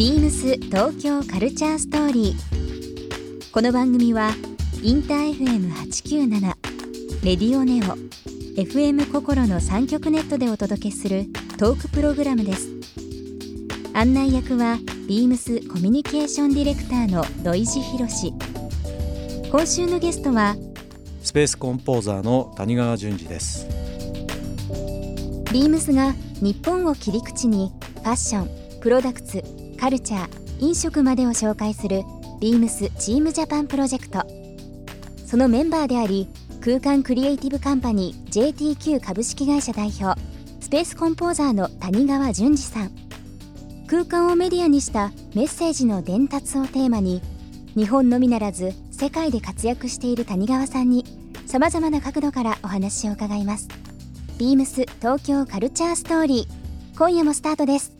ビームス東京カルチャーストーリー。この番組はインター FM897 レディオネオ FM 心の三極ネットでお届けするトークプログラムです。案内役はビームスコミュニケーションディレクターの土井博志。今週のゲストはスペースコンポーザーの谷川淳二ですBEAMS が日本を切り口にファッション、プロダクツ、カルチャー、飲食までを紹介する BEAMS TEAM JAPAN プロジェクト。そのメンバーであり空間クリエイティブカンパニー JTQ 株式会社代表スペースコンポーザーの谷川淳二さん。空間をメディアにしたメッセージの伝達をテーマに日本のみならず世界で活躍している谷川さんにさまざまな角度からお話を伺います。ビームス東京カルチャーストーリー。今夜もスタートです。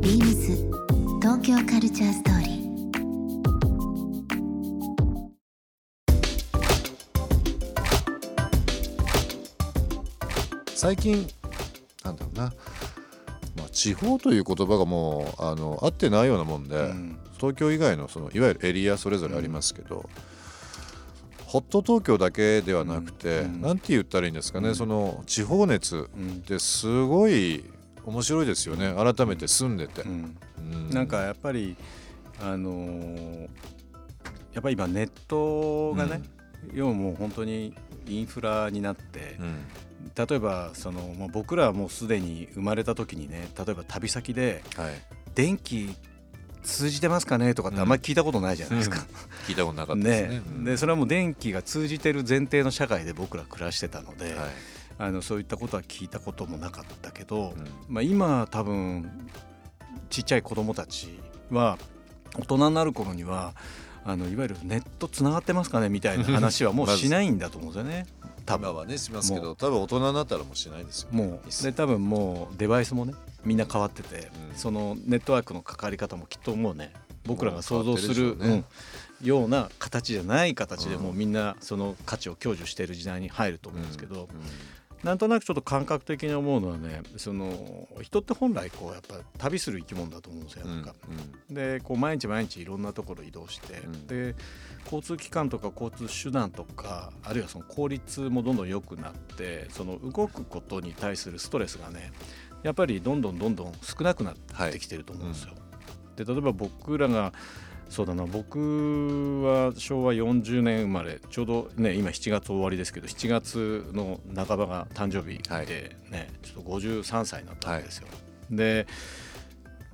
Beams 東京カルチャーストーリー。最近なんだろうな、まあ、地方という言葉がもうあの合ってないようなもんで、うん。東京以外のそのいわゆるエリアそれぞれありますけど、ホット東京だけではなくて、うん。なんて言ったらいいんですかね、うん。その地方熱うんってすごい面白いですよね。改めて住んでて、うん。うん。なんかやっぱりあのーやっぱり今ネットがね、要はもう本当にインフラになってう、ん。例えばその、まあ、僕らはもうすでに生まれた時にね例えば旅先ではい、電気通じてますかねとかってあんまり聞いたことないじゃないですか。聞いたことなかったですね。ね。うん。でそれはもう電気が通じてる前提の社会で僕ら暮らしてたので、はいあのそういったことは聞いたこともなかったけど、うん。まあ、今多分ちっちゃい子供たちは大人になる頃にはあのいわゆるネットつながってますかねみたいな話はもうしないんだと思うんですよね。多分今はねしますけもど多分大人になったらもうしないですよもう。で多分もうデバイスもねみんな変わってて、うん。そのネットワークの関わり方もきっともうね僕らが想像するね。うんような形じゃない形でうん。もうみんなその価値を享受している時代に入ると思うんですけど、うんなんとなくちょっと感覚的に思うのはねその人って本来こうやっぱ旅する生き物だと思うんですよ。うんなんかでこう毎日毎日いろんなところ移動して、うんで交通機関とか交通手段とかあるいはその効率もどんどん良くなってその動くことに対するストレスがねやっぱりどんどんどんどん少なくなってきてると思うんですよ。で例えば僕らがそうだな。僕は昭和40年生まれ。ちょうどね今7月終わりですけど7月の半ばが誕生日はい。でね、ちょっと53歳になったんですよ。で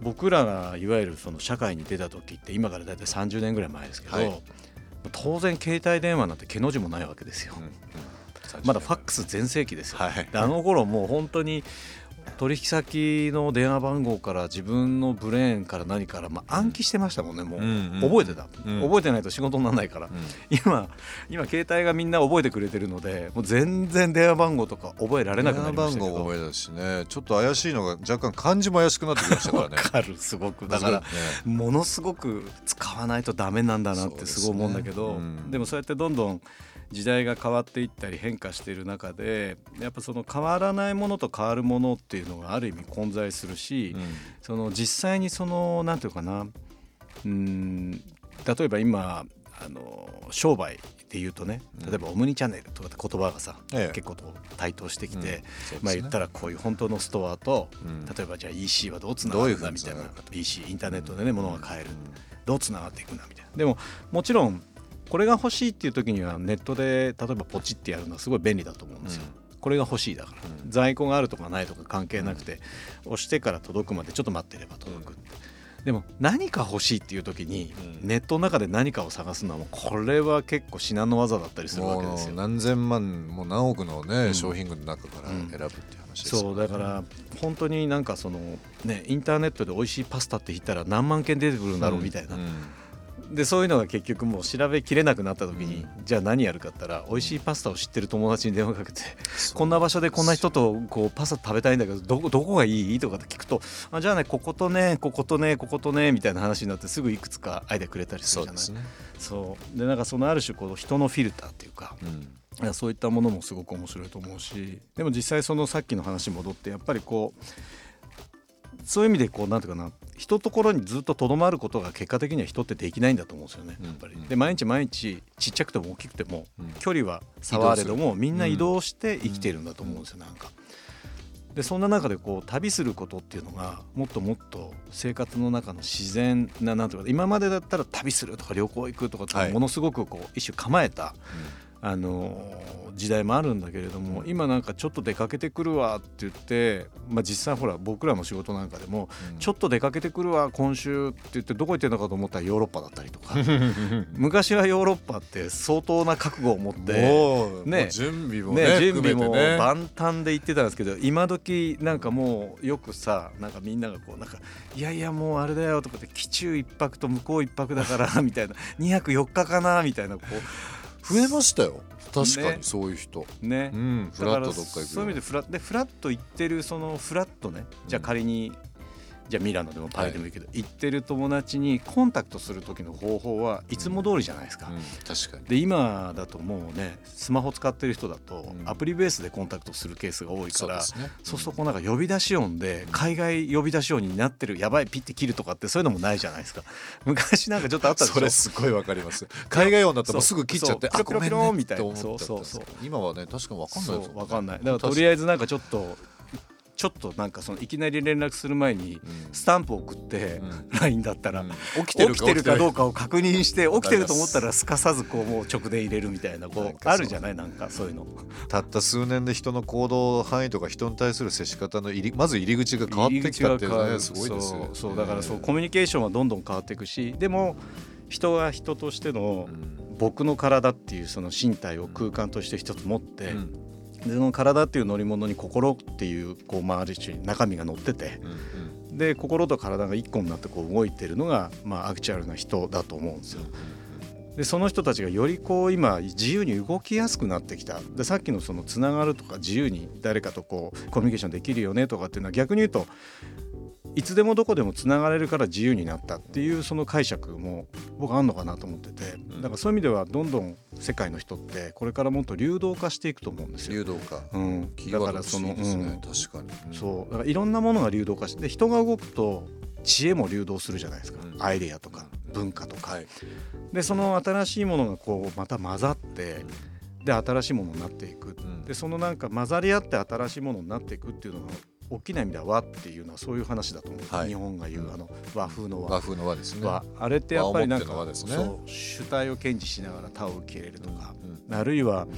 僕らがいわゆるその社会に出た時って今から大体30年ぐらい前ですけど、はい。当然携帯電話なんて毛の字もないわけですよ。うんうん。まだファックス全盛期ですよ、はい。であの頃もう本当に取引先の電話番号から自分のブレーンから何から、まあ、暗記してましたもんねもう、うんうん覚えてた、うん。覚えてないと仕事にならないから、うん。今今携帯がみんな覚えてくれてるのでもう全然電話番号とか覚えられなくなりましたけど。電話番号も覚えたしねちょっと怪しいのが若干漢字も怪しくなってきましたからわねかる。すごく。だからね。ものすごく使わないとダメなんだなってすごい思うんだけどで,、ね。うん。もそうやってどんどん時代が変わっていったり変化している中でやっぱその変わらないものと変わるものっていうのがある意味混在するし、うん。その実際にそのなんていうかなうん例えば今あの商売で言うとね例えばオムニチャンネルとかって言葉がさ、ええ。結構台頭してきて、うんね。まあ言ったらこういう本当のストアと、うん。例えばじゃあ EC はどうつながるんだみたいな EC インターネットでね物が買える、どうつながっていくんだみたいな。でももちろんこれが欲しいっていう時にはネットで例えばポチってやるのはすごい便利だと思うんですよ。これが欲しいだから、在庫があるとかないとか関係なくて、押してから届くまでちょっと待ってれば届くって、でも何か欲しいっていう時に、うん。ネットの中で何かを探すのはもうこれは結構至難の技だったりするわけですよ。何千万もう何億のね、うん。商品群の中から選ぶっていう話ですよそうだから本当になんかそのねインターネットで美味しいパスタって言ったら何万件出てくるんだろうみたいな、うんでそういうのが結局もう調べきれなくなった時に、じゃあ何やるかって言ったら美味しいパスタを知ってる友達に電話かけてこんな場所でこんな人とこうパスタ食べたいんだけどどこどこがいい？とかって聞くとあじゃあねこことねこことねこことねみたいな話になってすぐいくつかアイデアくれたりするじゃない？そうですね、そう。でなんかそのある種こう人のフィルターっていうかうん。そういったものもすごく面白いと思うしでも実際そのさっきの話に戻ってやっぱりこうそういう意味でこうなんていうかな人ところにずっととどまることが結果的には人ってできないんだと思うんですよねやっぱり。うん。で毎日毎日ちっちゃくても大きくてもうん。距離は差はあれど移もみんな移動して生きているんだと思うんですよなんか。でそんな中でこう旅することっていうのがもっともっと生活の中の自然ななんていうか今までだったら旅するとか旅行行くとかものすごくこう一種構えたあの時代もあるんだけれども今なんかちょっと出かけてくるわって言って、まあ、実際ほら僕らの仕事なんかでもうん。ちょっと出かけてくるわ今週って言ってどこ行ってんのかと思ったらヨーロッパだったりとか。昔はヨーロッパって相当な覚悟を持って。ね。準備もねね、準備も万端で言ってたんですけど今時なんかもうよくさなんかみんながこうなんか「いやいやもうあれだよ」とかって「機中一泊と向こう一泊だから」みたいな「2泊4日かな」みたいなこ増えましたよ。確かね。にそういう人、うね。うんフラッとどっか行くそういう意味でフラでフラッと行ってるそのフラッとね。じゃあ仮に、じゃあミラノでもパリでもいいけど、行ってる友達にコンタクトする時の方法はいつも通りじゃないですか。うん確かに。で今だともうねスマホ使ってる人だとうん。アプリベースでコンタクトするケースが多いから、そうそうするとこうなんか呼び出し音で海外呼び出し音になってるやばいピッて切るとかってそういうのもないじゃないですか。昔なんかちょっとあったでしょ？それすごいわかります。海外音だったらすぐ切っちゃってピロピロピロねみたいなって思っちゃったんですそうそう今はね確かにわかんないわかんないだからとりあえずなんかちょっとちょっとなんかそのいきなり連絡する前にうん。スタンプを送ってう LINE だったらうん。起きてるかどうかかを確認して起きてると思ったわらすかさずこうもう直で入れるみたいなこうあるじゃない？なんかそういうの。たった数年で人の行動範囲とか人に対する接し方の入りまず入り口が変わってきたっていうのはねすごいですよそうそう。だからそうコミュニケーションはどんどん変わっていくしでも人は人としてのうん。僕の体っていうその身体を空間として一つ持って、うんでその体っていう乗り物に心っていうこう、まあ、ある種中身が乗っててうんで心と体が一個になってこう動いてるのが、まあ、アクチュアルな人だと思うんですよ。でその人たちがよりこう今自由に動きやすくなってきたでさっきのそのつながるとか自由に誰かとこうコミュニケーションできるよねとかっていうのは逆に言うといつでもどこでもつながれるから自由になったっていうその解釈も僕あんのかなと思っててだからそういう意味ではどんどん世界の人ってこれからもっと流動化していくと思うんですよ。流動化。うん、だからその、ねうん。確かに。そう。だからいろんなものが流動化してで人が動くと知恵も流動するじゃないですか、うん。アイデアとか文化とか、はい。でその新しいものがこうまた混ざってで新しいものになっていく、うん。でそのなんか混ざり合って新しいものになっていくっていうのが大きな意味では和っていうのはそういう話だと思う。はい。日本が言うあの和風の和。和風の和ですね。和。あれってやっぱりなんかね。そう主体を堅持しながら他を受け入れるとか、うんあるいは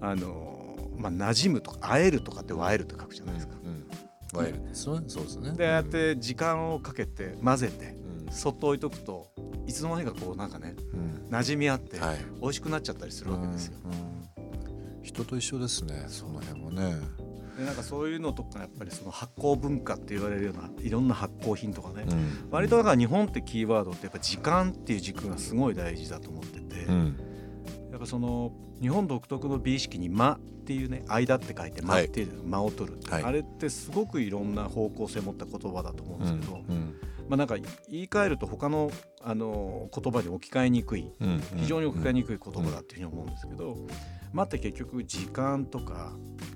あのまあ馴染むとか会えるとかって和えるって書くじゃないですか。うん和えるんですね。そうですね。でああやって時間をかけて混ぜてうん。そっと置いとくといつの間にかこうなんかねうん。馴染み合ってはい。美味しくなっちゃったりするわけですよ。うんうん。人と一緒ですね。その辺もねでなんかそういうのとかやっぱりその発酵文化って言われるようないろんな発酵品とかね、うん。割とだから日本ってキーワードってやっぱ時間っていう軸がすごい大事だと思ってて、うん。やっぱその日本独特の美意識に「間」っていうね「間」って書いて「間」っていう間を取る、はい。あれってすごくいろんな方向性を持った言葉だと思うんですけど、うん。まあなんか言い換えると他のあの言葉に置き換えにくいうん。非常に置き換えにくい言葉だっていうふうに思うんですけど「間」って結局時間とか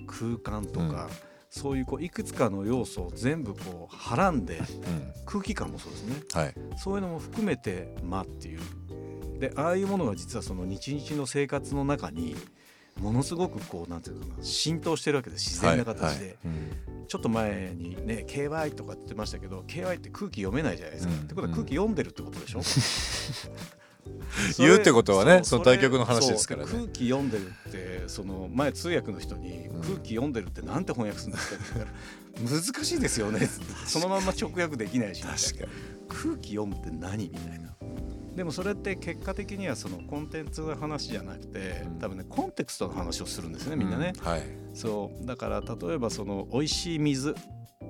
空間とか、そういうこういくつかの要素を全部こうはらんでうん。空気感もそうですね。はい。そういうのも含めて「間」っていう。でああいうものが実はその日々の生活の中にものすごくこうなんていうのかな浸透してるわけです。自然な形で、はい。はい。うん。ちょっと前にね KY とかって言ってましたけど KY って空気読めないじゃないですか、うん。ってことは空気読んでるってことでしょ、言うってことはねうその対局の話ですからね。空気読んでるってその前通訳の人にうん。空気読んでるってなんて翻訳するんですかって言ったら 難しいですよね。そのまんま直訳できないし。空気読むって何みたいな。でもそれって結果的にはそのコンテンツの話じゃなくてうん。多分ねコンテクストの話をするんですねみんなね、うんはい。そう。だから例えばその美味しい水っ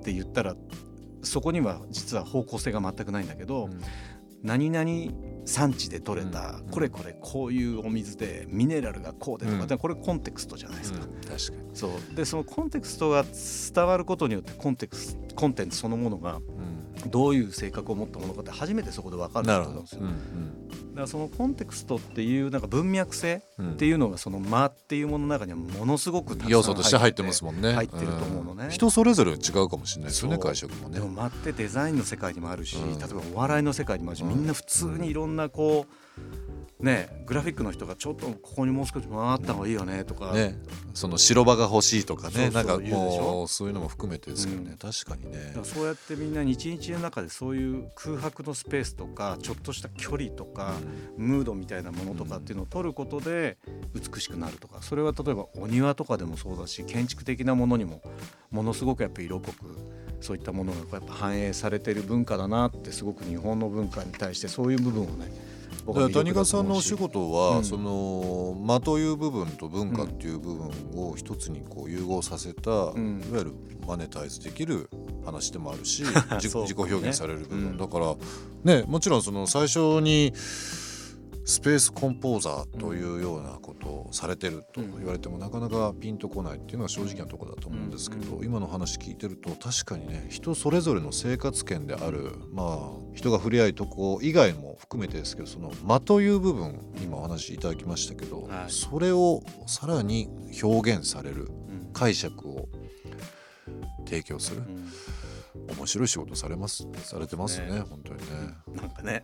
て言ったらそこには実は方向性が全くないんだけど、何々産地で取れた、うん。これこれこういうお水でミネラルがこうでとか、うん。でこれコンテクストじゃないですか。うん。確かに。そう。でそのコンテクストが伝わることによってコンテクスコンテンツそのものがどういう性格を持ったものかって初めてそこで分かると思うんですよ。うんだからそのコンテクストっていうなんか文脈性うん。っていうのがその間っていうものの中にはものすごく要素として入ってますもんね。入ってる。と思うのね。ん。人それぞれ違うかもしれないですよね解釈もね。でも間ってデザインの世界にもあるし、うん。例えばお笑いの世界にもあるし、うん。みんな普通にいろんなこうねグラフィックの人がちょっとここにもう少し回った方がいいよねとか、ねその白場が欲しいとかねなんかもうそういうのも含めてですけどね。うん。確かにね。そうやってみんな日々の中でそういう空白のスペースとかちょっとした距離とか、ムードみたいなものとかっていうのを取ることで美しくなるとか。それは例えばお庭とかでもそうだし建築的なものにもものすごくやっぱ色濃くそういったものがやっぱ反映されてる文化だなってすごく日本の文化に対してそういう部分をね谷川さんのお仕事は、うん。その間という部分と文化っていう部分を一つにこう融合させた、ん。いわゆるマネタイズできる話でもあるし 自己表現される部分、うん。だからねもちろんその最初にスペースコンポーザーというようなことをされてると言われても、なかなかピンとこないっていうのが正直なところだと思うんですけど、うん。今の話聞いてると確かにね人それぞれの生活圏であるまあ人が触れ合いとこ以外も含めてですけどその間という部分今お話しいただきましたけど、はい。それをさらに表現されるうん解釈を提供する。うん。面白い仕事されますされてますねね。本当にね。なんかね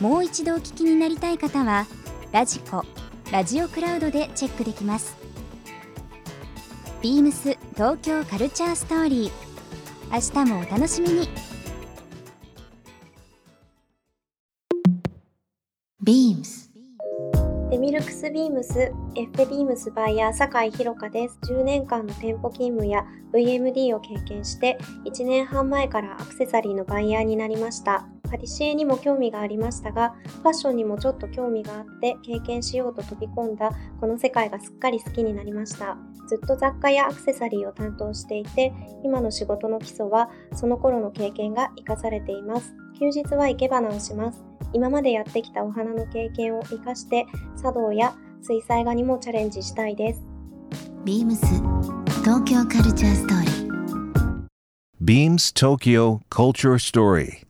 もう一度お聞きになりたい方はラジコラジオクラウドでチェックできますビームス東京カルチャーストーリー明日もお楽しみにビームスデミルクスビームス、エッフェビームスバイヤー酒井宏香です。10年間の店舗勤務や VMD を経験して、1年半前からアクセサリーのバイヤーになりました。パティシエにも興味がありましたが、ファッションにもちょっと興味があって経験しようと飛び込んだこの世界がすっかり好きになりました。ずっと雑貨やアクセサリーを担当していて、今の仕事の基礎はその頃の経験が活かされています。休日は生け花をします。今までやってきたお花の経験を活かして茶道や水彩画にもチャレンジしたいです。ビームス東京カルチャーストーリー Beams Tokyo Culture Story.